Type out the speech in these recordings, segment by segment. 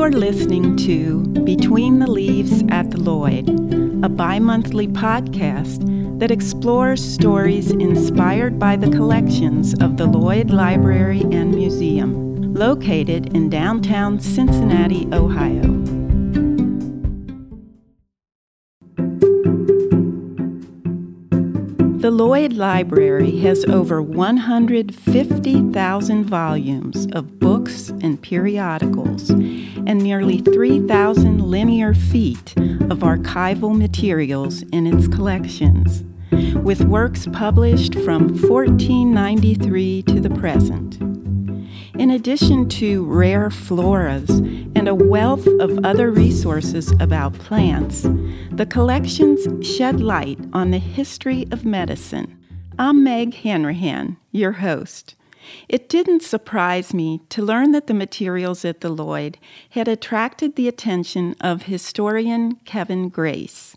You are listening to Between the Leaves at the Lloyd, a bi monthly podcast that explores stories inspired by the collections of the Lloyd Library and Museum, located in downtown Cincinnati, Ohio. The Lloyd Library has over 150,000 volumes of books and periodicals and nearly 3,000 linear feet of archival materials in its collections, with works published from 1493 to the present. In addition to rare floras and a wealth of other resources about plants, the collections shed light on the history of medicine. I'm Meg Hanrahan, your host. It didn't surprise me to learn that the materials at the Lloyd had attracted the attention of historian Kevin Grace.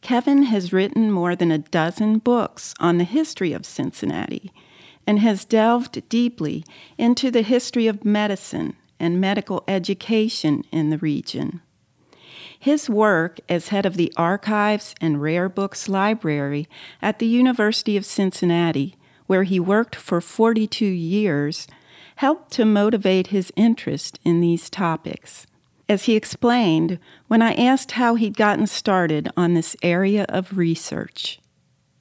Kevin has written more than a dozen books on the history of Cincinnati and has delved deeply into the history of medicine and medical education in the region. His work as head of the Archives and Rare Books Library at the University of Cincinnati, where he worked for 42 years, helped to motivate his interest in these topics. As he explained when I asked how he'd gotten started on this area of research.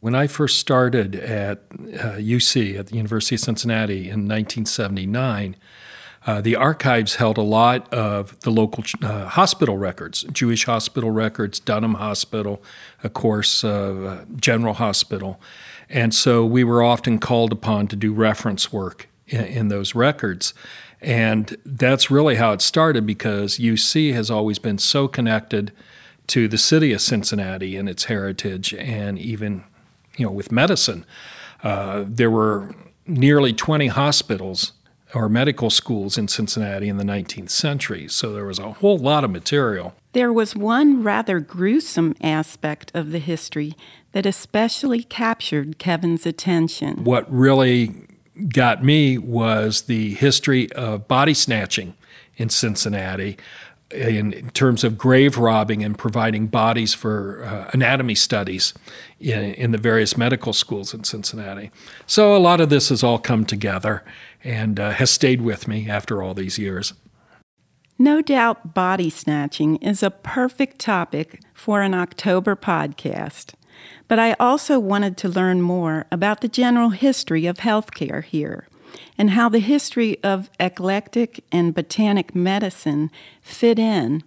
When I first started at uh, UC, at the University of Cincinnati in 1979, uh, the archives held a lot of the local uh, hospital records, Jewish hospital records, Dunham Hospital, of course, uh, General Hospital. And so we were often called upon to do reference work in, in those records. And that's really how it started because UC has always been so connected to the city of Cincinnati and its heritage and even you know, with medicine. Uh, there were nearly 20 hospitals or medical schools in Cincinnati in the 19th century, so there was a whole lot of material. There was one rather gruesome aspect of the history that especially captured Kevin's attention. What really got me was the history of body snatching in Cincinnati in, in, terms of grave robbing and providing bodies for uh, anatomy studies in, in, the various medical schools in Cincinnati. So a lot of this has all come together and uh, has stayed with me after all these years. No doubt body snatching is a perfect topic for an October podcast. But I also wanted to learn more about the general history of healthcare here and how the history of eclectic and botanic medicine fit in.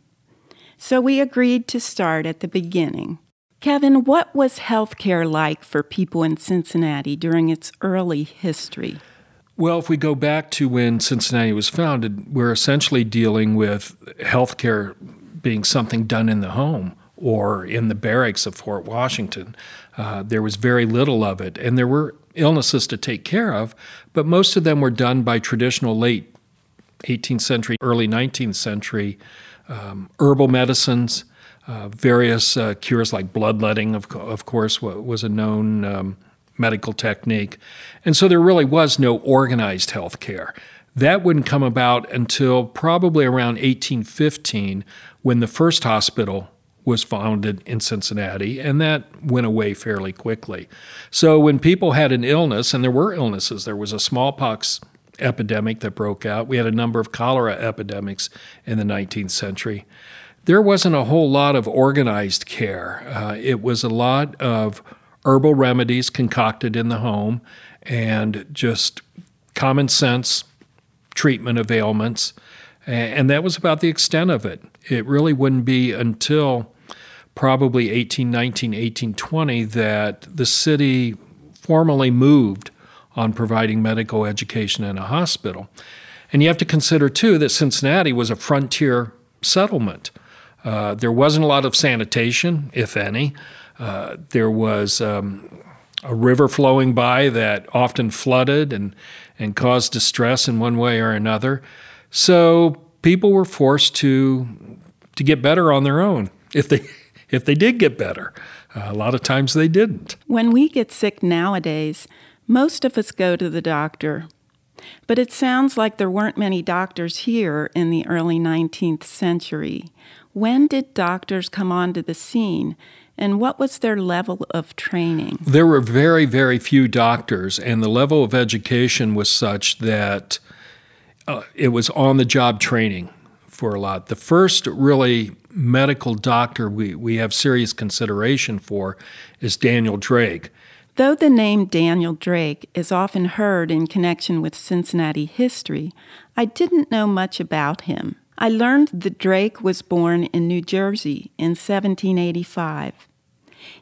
So we agreed to start at the beginning. Kevin, what was healthcare like for people in Cincinnati during its early history? Well, if we go back to when Cincinnati was founded, we're essentially dealing with healthcare being something done in the home or in the barracks of Fort Washington. Uh, there was very little of it, and there were illnesses to take care of, but most of them were done by traditional late 18th century, early 19th century um, herbal medicines. Uh, various uh, cures like bloodletting, of, co- of course, was a known um, medical technique. And so there really was no organized health care. That wouldn't come about until probably around 1815 when the first hospital was founded in Cincinnati, and that went away fairly quickly. So when people had an illness, and there were illnesses, there was a smallpox epidemic that broke out, we had a number of cholera epidemics in the 19th century. There wasn't a whole lot of organized care. Uh, it was a lot of herbal remedies concocted in the home and just common sense treatment of ailments. And that was about the extent of it. It really wouldn't be until probably 1819, 1820 that the city formally moved on providing medical education in a hospital. And you have to consider, too, that Cincinnati was a frontier settlement. Uh, there wasn't a lot of sanitation, if any. Uh, there was um, a river flowing by that often flooded and, and caused distress in one way or another. So people were forced to, to get better on their own if they, if they did get better. Uh, a lot of times they didn't. When we get sick nowadays, most of us go to the doctor. But it sounds like there weren't many doctors here in the early 19th century. When did doctors come onto the scene? And what was their level of training? There were very, very few doctors, and the level of education was such that uh, it was on the job training for a lot. The first really medical doctor we, we have serious consideration for is Daniel Drake. Though the name Daniel Drake is often heard in connection with Cincinnati history, I didn't know much about him. I learned that Drake was born in New Jersey in 1785.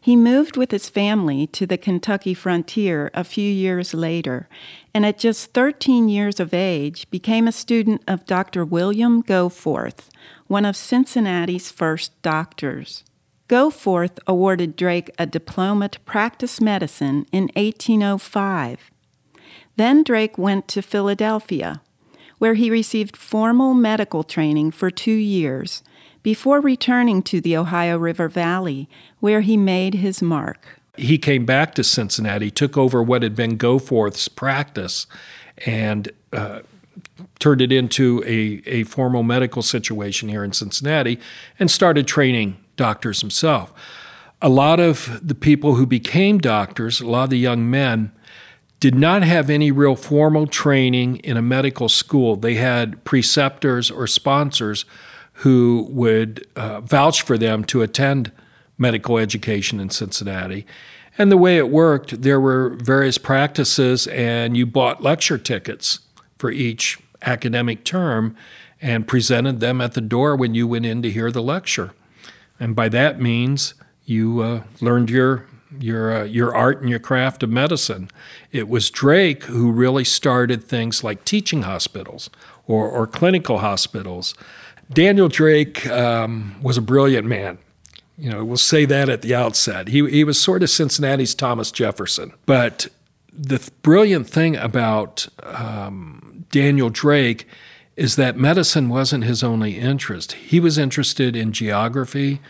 He moved with his family to the Kentucky frontier a few years later, and at just 13 years of age became a student of Dr. William Goforth, one of Cincinnati's first doctors. Goforth awarded Drake a diploma to practice medicine in 1805. Then Drake went to Philadelphia, where he received formal medical training for two years before returning to the Ohio River Valley, where he made his mark. He came back to Cincinnati, took over what had been Goforth's practice, and uh, turned it into a, a formal medical situation here in Cincinnati and started training doctors himself. A lot of the people who became doctors, a lot of the young men, did not have any real formal training in a medical school. They had preceptors or sponsors who would uh, vouch for them to attend medical education in Cincinnati. And the way it worked, there were various practices, and you bought lecture tickets for each academic term and presented them at the door when you went in to hear the lecture. And by that means, you uh, learned your your uh, your art and your craft of medicine. It was Drake who really started things like teaching hospitals or, or clinical hospitals. Daniel Drake um, was a brilliant man. You know, we'll say that at the outset. He he was sort of Cincinnati's Thomas Jefferson. But the th- brilliant thing about um, Daniel Drake is that medicine wasn't his only interest. He was interested in geography.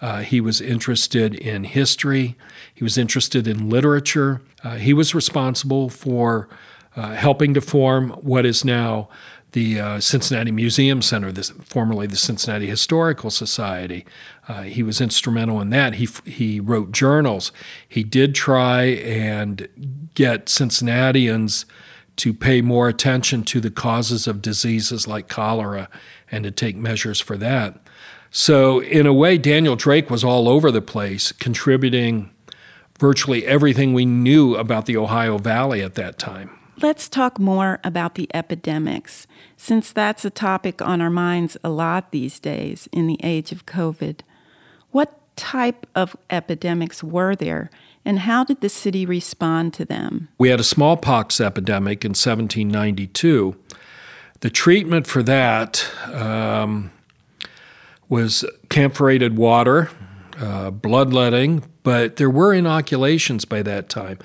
Uh, he was interested in history. He was interested in literature. Uh, he was responsible for uh, helping to form what is now the uh, Cincinnati Museum Center, this, formerly the Cincinnati Historical Society. Uh, he was instrumental in that. He, he wrote journals. He did try and get Cincinnatians to pay more attention to the causes of diseases like cholera and to take measures for that. So, in a way, Daniel Drake was all over the place, contributing virtually everything we knew about the Ohio Valley at that time. Let's talk more about the epidemics, since that's a topic on our minds a lot these days in the age of COVID. What type of epidemics were there, and how did the city respond to them? We had a smallpox epidemic in 1792. The treatment for that um, was camphorated water, uh, bloodletting, but there were inoculations by that time.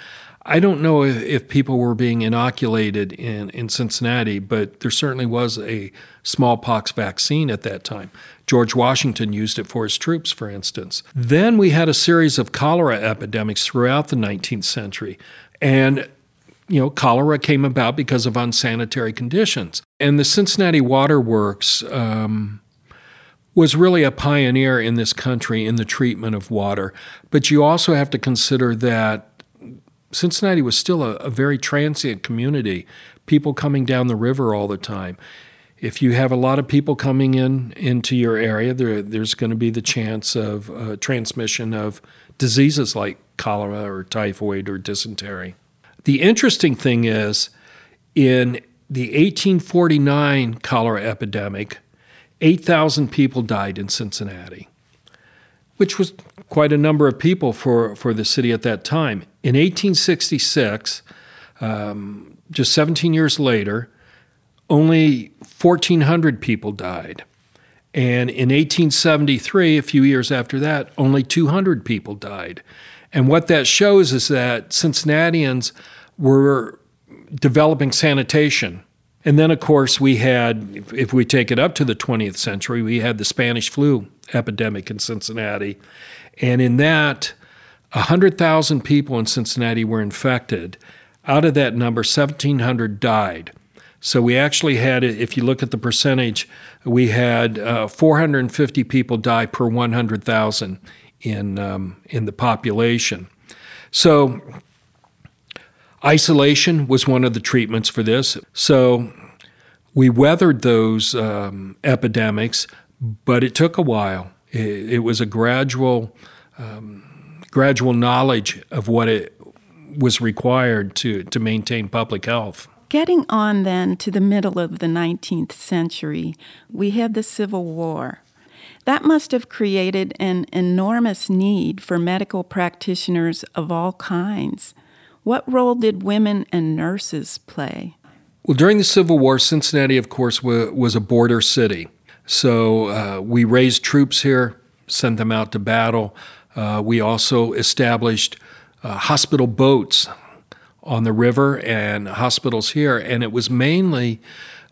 I don't know if, if, people were being inoculated in, in Cincinnati, but there certainly was a smallpox vaccine at that time. George Washington used it for his troops, for instance. Then we had a series of cholera epidemics throughout the 19th century. And you know, cholera came about because of unsanitary conditions. And the Cincinnati Water Works um, was really a pioneer in this country in the treatment of water. But you also have to consider that Cincinnati was still a, a very transient community, people coming down the river all the time. If you have a lot of people coming in into your area, there, there's going to be the chance of uh, transmission of diseases like cholera or typhoid or dysentery. The interesting thing is, in the 1849 cholera epidemic, 8,000 people died in Cincinnati, which was quite a number of people for, for the city at that time. In 1866, um, just 17 years later, only 1,400 people died. And in 1873, a few years after that, only 200 people died. And what that shows is that Cincinnatians were developing sanitation and then, of course, we had, if we take it up to the 20th century, we had the Spanish flu epidemic in Cincinnati. And in that, 100,000 people in Cincinnati were infected. Out of that number, 1,700 died. So we actually had, if you look at the percentage, we had uh, 450 people die per 100,000 in um, in the population. So isolation was one of the treatments for this. So we weathered those um, epidemics, but it took a while. It, it was a gradual um, gradual knowledge of what it was required to, to maintain public health. Getting on then to the middle of the 19th century, we had the Civil War. That must have created an enormous need for medical practitioners of all kinds. What role did women and nurses play? Well, during the Civil War, Cincinnati, of course, was a border city. So uh, we raised troops here, sent them out to battle. Uh, we also established uh, hospital boats on the river and hospitals here, and it was mainly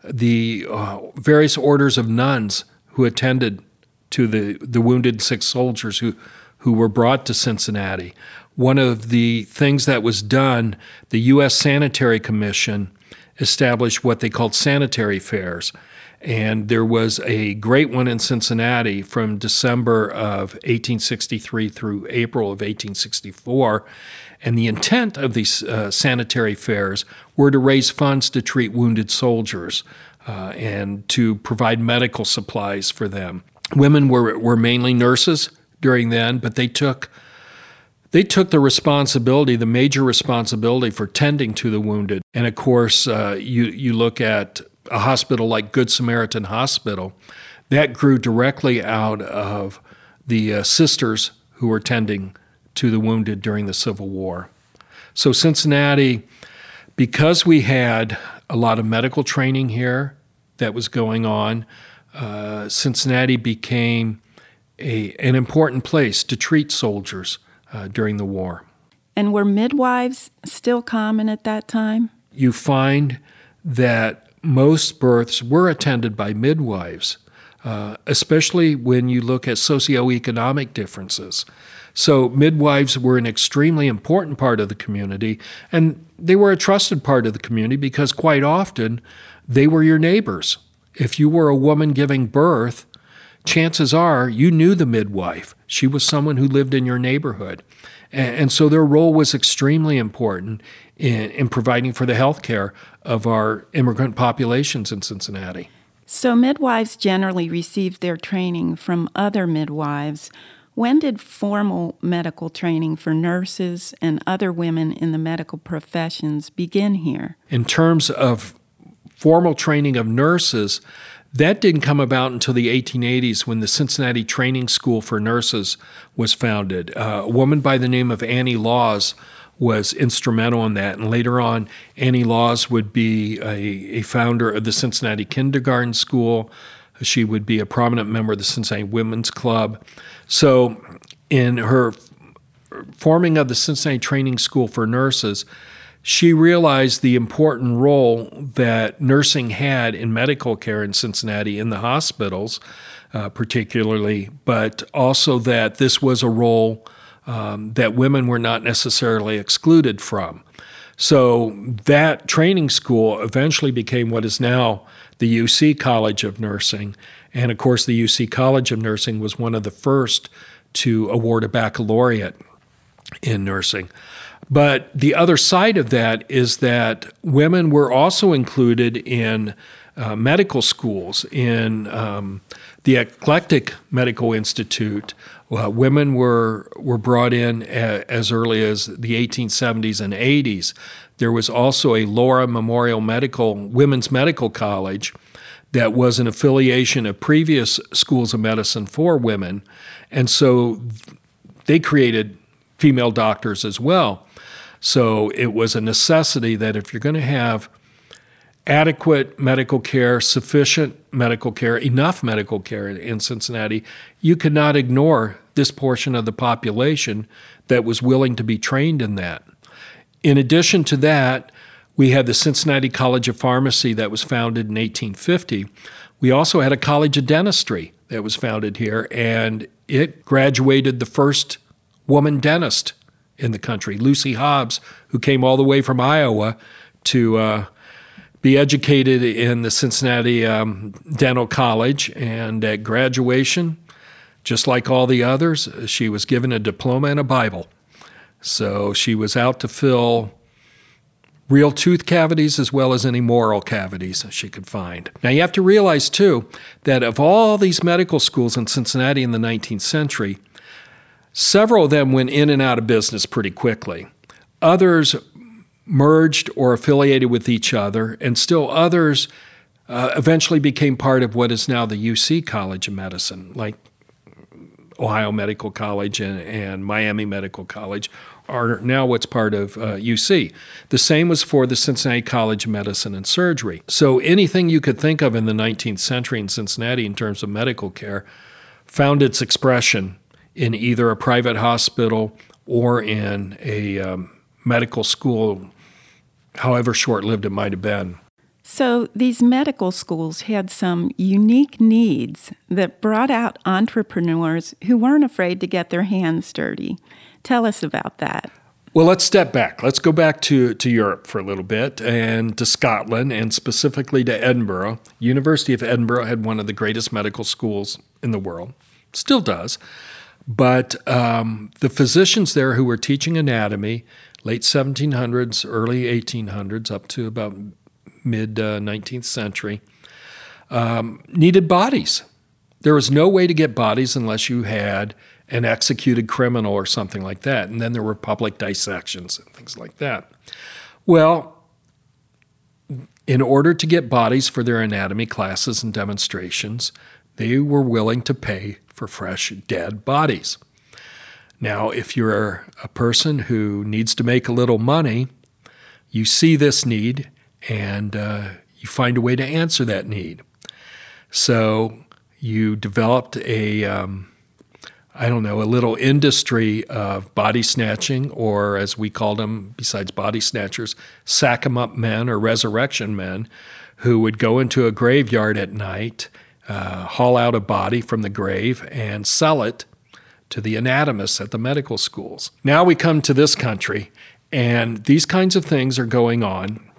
the uh, various orders of nuns who attended to the, the wounded sick soldiers who, who were brought to Cincinnati. One of the things that was done, the U.S. Sanitary Commission established what they called sanitary fairs. And there was a great one in Cincinnati from December of 1863 through April of 1864. And the intent of these uh, sanitary fairs were to raise funds to treat wounded soldiers uh, and to provide medical supplies for them. Women were, were mainly nurses during then, but they took they took the responsibility, the major responsibility for tending to the wounded. And of course, uh, you you look at a hospital like Good Samaritan Hospital, that grew directly out of the uh, sisters who were tending to the wounded during the Civil War. So, Cincinnati, because we had a lot of medical training here that was going on, uh, Cincinnati became a, an important place to treat soldiers uh, during the war. And were midwives still common at that time? You find that most births were attended by midwives, uh, especially when you look at socioeconomic differences. So, midwives were an extremely important part of the community, and they were a trusted part of the community because quite often they were your neighbors. If you were a woman giving birth, chances are you knew the midwife. She was someone who lived in your neighborhood. And, and so their role was extremely important in, in providing for the health care of our immigrant populations in Cincinnati. So, midwives generally received their training from other midwives when did formal medical training for nurses and other women in the medical professions begin here? In terms of formal training of nurses, that didn't come about until the 1880s when the Cincinnati Training School for Nurses was founded. Uh, a woman by the name of Annie Laws was instrumental in that. And later on, Annie Laws would be a, a founder of the Cincinnati Kindergarten School. She would be a prominent member of the Cincinnati Women's Club. So, in her forming of the Cincinnati Training School for Nurses, she realized the important role that nursing had in medical care in Cincinnati, in the hospitals uh, particularly, but also that this was a role um, that women were not necessarily excluded from. So that training school eventually became what is now the UC College of Nursing. And of course, the UC College of Nursing was one of the first to award a baccalaureate in nursing. But the other side of that is that women were also included in uh, medical schools, in um, the Eclectic Medical Institute. Uh, women were, were brought in a, as early as the 1870s and 80s. There was also a Laura Memorial Medical Women's Medical College that was an affiliation of previous schools of medicine for women. And so they created female doctors as well. So it was a necessity that if you're going to have adequate medical care, sufficient medical care, enough medical care in Cincinnati, you could not ignore this portion of the population that was willing to be trained in that. In addition to that, we had the Cincinnati College of Pharmacy that was founded in 1850. We also had a College of Dentistry that was founded here, and it graduated the first woman dentist in the country, Lucy Hobbs, who came all the way from Iowa to uh, be educated in the Cincinnati um, Dental College. And at graduation, just like all the others, she was given a diploma and a Bible. So she was out to fill real tooth cavities as well as any moral cavities she could find. Now, you have to realize, too, that of all these medical schools in Cincinnati in the 19th century, several of them went in and out of business pretty quickly. Others merged or affiliated with each other, and still others uh, eventually became part of what is now the UC College of Medicine, like Ohio Medical College and, and Miami Medical College are now what's part of uh, UC. The same was for the Cincinnati College of Medicine and Surgery. So anything you could think of in the 19th century in Cincinnati in terms of medical care found its expression in either a private hospital or in a um, medical school, however short lived it might have been. So, these medical schools had some unique needs that brought out entrepreneurs who weren't afraid to get their hands dirty. Tell us about that. Well, let's step back. Let's go back to, to Europe for a little bit and to Scotland and specifically to Edinburgh. University of Edinburgh had one of the greatest medical schools in the world, still does. But um, the physicians there who were teaching anatomy, late 1700s, early 1800s, up to about mid uh, 19th century, um, needed bodies. There was no way to get bodies unless you had an executed criminal or something like that. And then there were public dissections and things like that. Well, in order to get bodies for their anatomy classes and demonstrations, they were willing to pay for fresh dead bodies. Now, if you're a person who needs to make a little money, you see this need and uh, you find a way to answer that need. So you developed a um, I don't know, a little industry of body snatching, or as we called them, besides body snatchers, sack 'em up men or resurrection men who would go into a graveyard at night, uh, haul out a body from the grave, and sell it to the anatomists at the medical schools. Now we come to this country, and these kinds of things are going on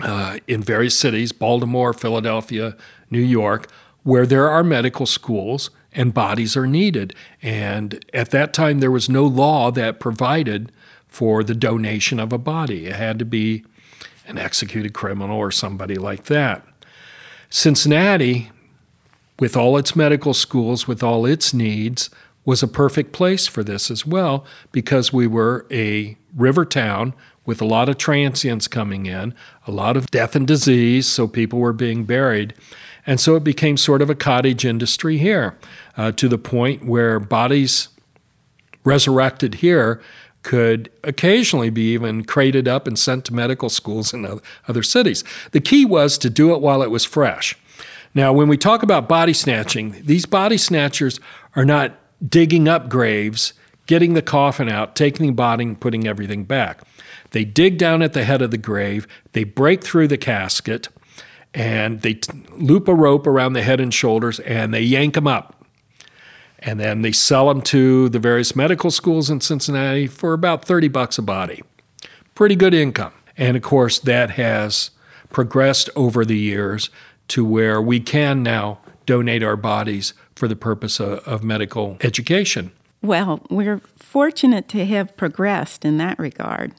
uh, in various cities Baltimore, Philadelphia, New York, where there are medical schools and bodies are needed. And at that time, there was no law that provided for the donation of a body. It had to be an executed criminal or somebody like that. Cincinnati, with all its medical schools, with all its needs, was a perfect place for this as well because we were a river town with a lot of transients coming in, a lot of death and disease, so people were being buried. And so it became sort of a cottage industry here uh, to the point where bodies resurrected here could occasionally be even crated up and sent to medical schools in other cities. The key was to do it while it was fresh. Now, when we talk about body snatching, these body snatchers are not digging up graves, getting the coffin out, taking the body, and putting everything back. They dig down at the head of the grave, they break through the casket, and they t- loop a rope around the head and shoulders and they yank them up. And then they sell them to the various medical schools in Cincinnati for about 30 bucks a body. Pretty good income. And of course, that has progressed over the years to where we can now donate our bodies for the purpose of, of medical education. Well, we're fortunate to have progressed in that regard.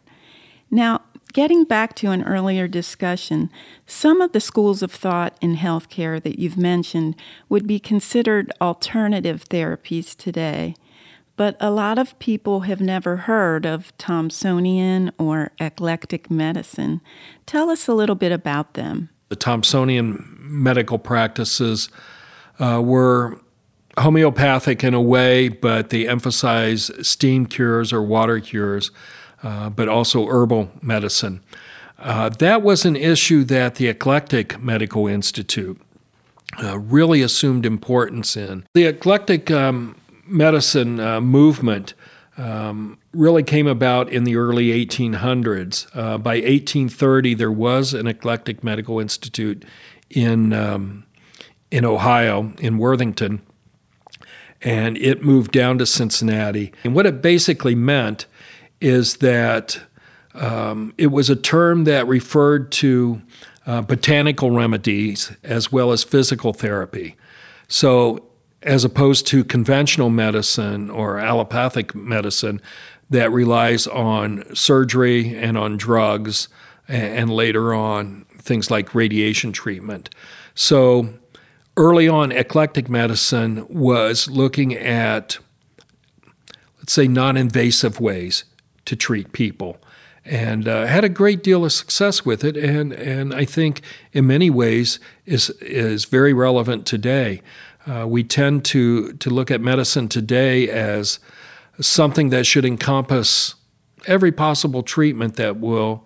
Now, Getting back to an earlier discussion, some of the schools of thought in healthcare that you've mentioned would be considered alternative therapies today. But a lot of people have never heard of Thomsonian or eclectic medicine. Tell us a little bit about them. The Thomsonian medical practices uh, were homeopathic in a way, but they emphasize steam cures or water cures. Uh, but also herbal medicine. Uh, that was an issue that the Eclectic Medical Institute uh, really assumed importance in. The eclectic um, medicine uh, movement um, really came about in the early 1800s. Uh, by 1830, there was an eclectic medical institute in um, in Ohio, in Worthington, and it moved down to Cincinnati. And what it basically meant is that um, it was a term that referred to uh, botanical remedies, as well as physical therapy. So, as opposed to conventional medicine or allopathic medicine that relies on surgery and on drugs, and, and later on things like radiation treatment. So, early on, eclectic medicine was looking at, let's say, non invasive ways to treat people and uh, had a great deal of success with it, and and I think in many ways is is very relevant today. Uh, we tend to to look at medicine today as something that should encompass every possible treatment that will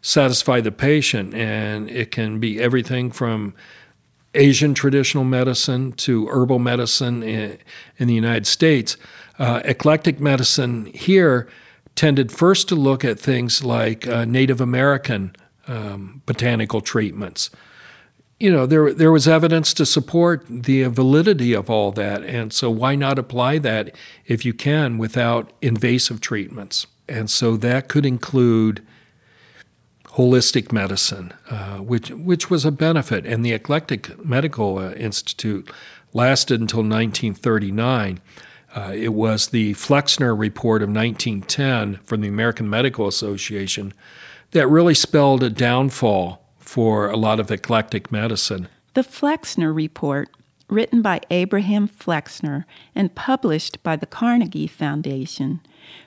satisfy the patient, and it can be everything from Asian traditional medicine to herbal medicine in, in the United States. Uh, eclectic medicine here tended first to look at things like uh, Native American um, botanical treatments. You know, there, there was evidence to support the validity of all that, and so why not apply that if you can without invasive treatments? And so that could include holistic medicine, uh, which, which was a benefit. And the Eclectic Medical uh, Institute lasted until 1939. Uh, it was the Flexner Report of 1910 from the American Medical Association that really spelled a downfall for a lot of eclectic medicine. The Flexner Report, written by Abraham Flexner and published by the Carnegie Foundation,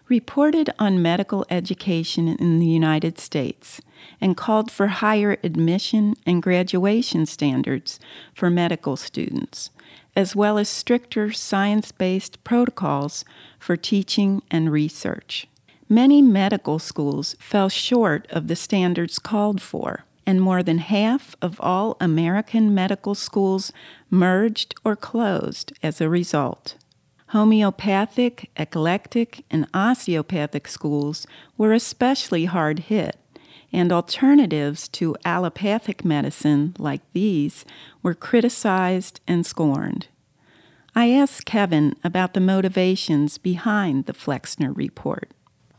reported on medical education in the United States and called for higher admission and graduation standards for medical students as well as stricter science based protocols for teaching and research. Many medical schools fell short of the standards called for, and more than half of all American medical schools merged or closed as a result. Homeopathic, eclectic, and osteopathic schools were especially hard hit and alternatives to allopathic medicine like these were criticized and scorned. I asked Kevin about the motivations behind the Flexner report.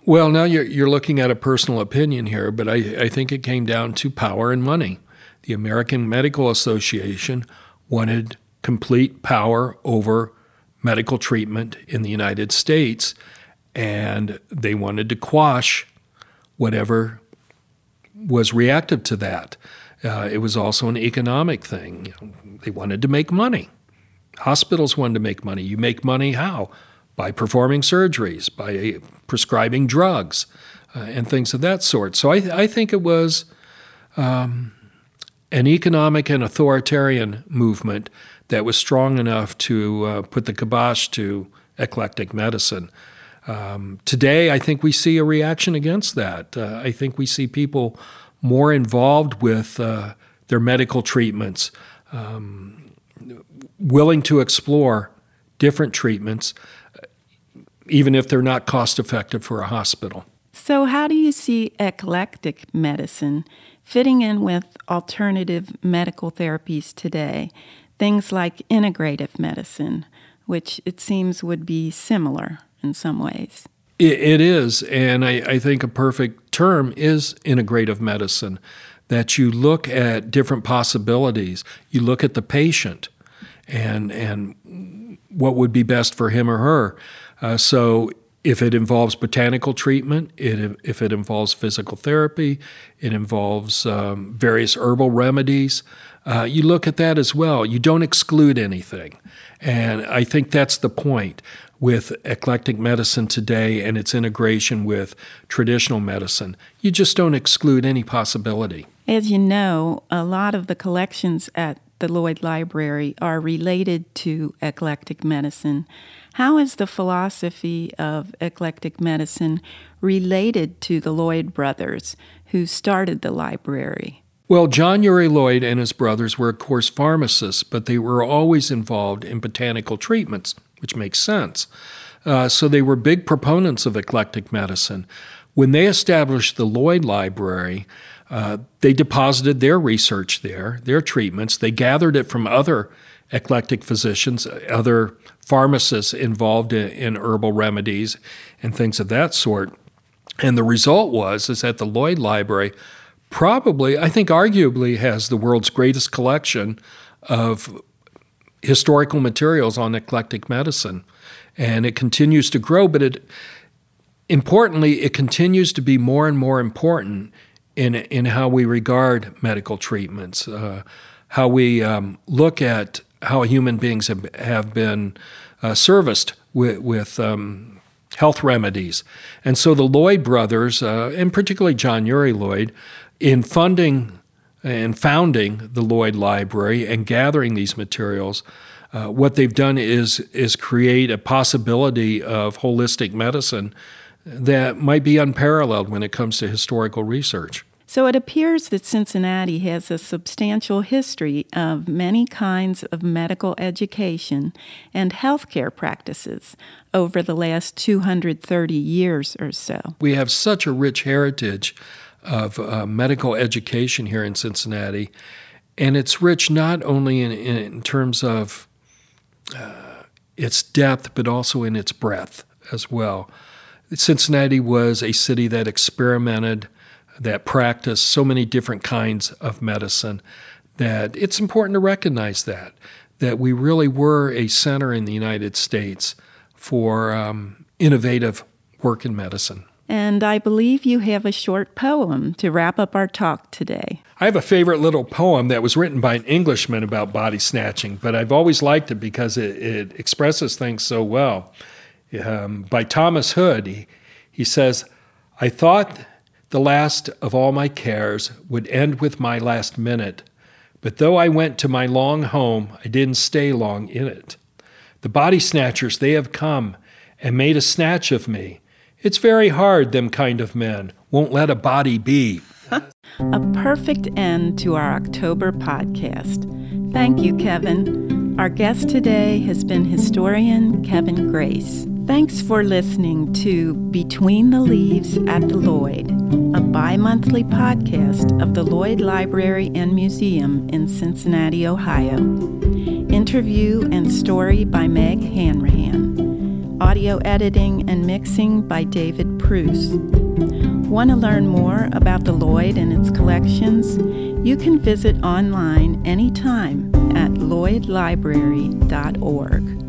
Well, now you're, you're looking at a personal opinion here, but I, I think it came down to power and money. The American Medical Association wanted complete power over medical treatment in the United States, and they wanted to quash whatever was reactive to that. Uh, it was also an economic thing. They wanted to make money. Hospitals wanted to make money. You make money how? By performing surgeries, by prescribing drugs, uh, and things of that sort. So I, I think it was um, an economic and authoritarian movement that was strong enough to uh, put the kibosh to eclectic medicine. Um, today, I think we see a reaction against that. Uh, I think we see people more involved with uh, their medical treatments, um, willing to explore different treatments, even if they're not cost effective for a hospital. So, how do you see eclectic medicine fitting in with alternative medical therapies today? Things like integrative medicine, which it seems would be similar in some ways. it, it is, and I, I think a perfect term is integrative medicine. That you look at different possibilities, you look at the patient, and and what would be best for him or her. Uh, so if it involves botanical treatment, it, if it involves physical therapy, it involves um, various herbal remedies, uh, you look at that as well. You don't exclude anything. And I think that's the point with eclectic medicine today and its integration with traditional medicine. You just don't exclude any possibility. As you know, a lot of the collections at the Lloyd Library are related to eclectic medicine. How is the philosophy of eclectic medicine related to the Lloyd brothers who started the library? Well, John Uri Lloyd and his brothers were, of course, pharmacists, but they were always involved in botanical treatments, which makes sense. Uh, so they were big proponents of eclectic medicine. When they established the Lloyd Library, uh, they deposited their research there, their treatments. They gathered it from other eclectic physicians, other pharmacists involved in, in herbal remedies and things of that sort. And the result was is that the Lloyd Library probably, I think, arguably has the world's greatest collection of historical materials on eclectic medicine. And it continues to grow, but it importantly, it continues to be more and more important in, in how we regard medical treatments, uh, how we um, look at how human beings have, have been uh, serviced with, with um, health remedies. And so the Lloyd brothers, uh, and particularly John Uri Lloyd, in funding and founding the Lloyd Library and gathering these materials, uh, what they've done is is create a possibility of holistic medicine that might be unparalleled when it comes to historical research. So it appears that Cincinnati has a substantial history of many kinds of medical education and healthcare practices over the last 230 years or so. We have such a rich heritage of uh, medical education here in Cincinnati, and it's rich not only in, in terms of uh, its depth, but also in its breadth as well. Cincinnati was a city that experimented, that practice so many different kinds of medicine that it's important to recognize that, that we really were a center in the United States for um, innovative work in medicine. And I believe you have a short poem to wrap up our talk today. I have a favorite little poem that was written by an Englishman about body snatching, but I've always liked it because it, it expresses things so well. Um, by Thomas Hood, he, he says, I thought the last of all my cares would end with my last minute, but though I went to my long home, I didn't stay long in it. The body snatchers, they have come and made a snatch of me. It's very hard, them kind of men won't let a body be. a perfect end to our October podcast. Thank you, Kevin. Our guest today has been historian Kevin Grace. Thanks for listening to Between the Leaves at the Lloyd, a bi monthly podcast of the Lloyd Library and Museum in Cincinnati, Ohio. Interview and story by Meg Hanrahan. Audio editing and mixing by David Pruce. Want to learn more about the Lloyd and its collections? You can visit online anytime at lloydlibrary.org.